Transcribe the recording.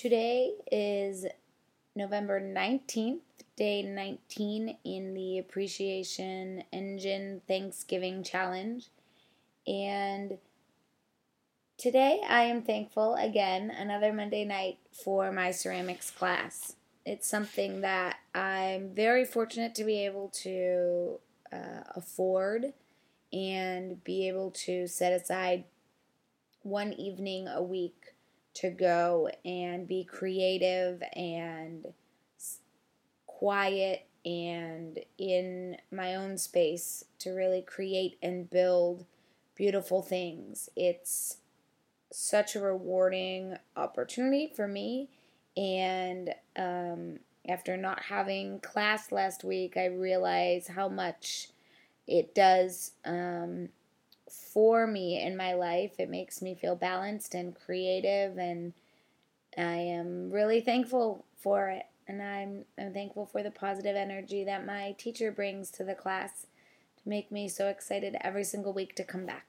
Today is November 19th, day 19 in the Appreciation Engine Thanksgiving Challenge. And today I am thankful again, another Monday night, for my ceramics class. It's something that I'm very fortunate to be able to uh, afford and be able to set aside one evening a week to go and be creative and quiet and in my own space to really create and build beautiful things. It's such a rewarding opportunity for me. And um, after not having class last week, I realize how much it does um, for me in my life. It makes me feel balanced and creative, and I am really thankful for it. And I'm, I'm thankful for the positive energy that my teacher brings to the class to make me so excited every single week to come back.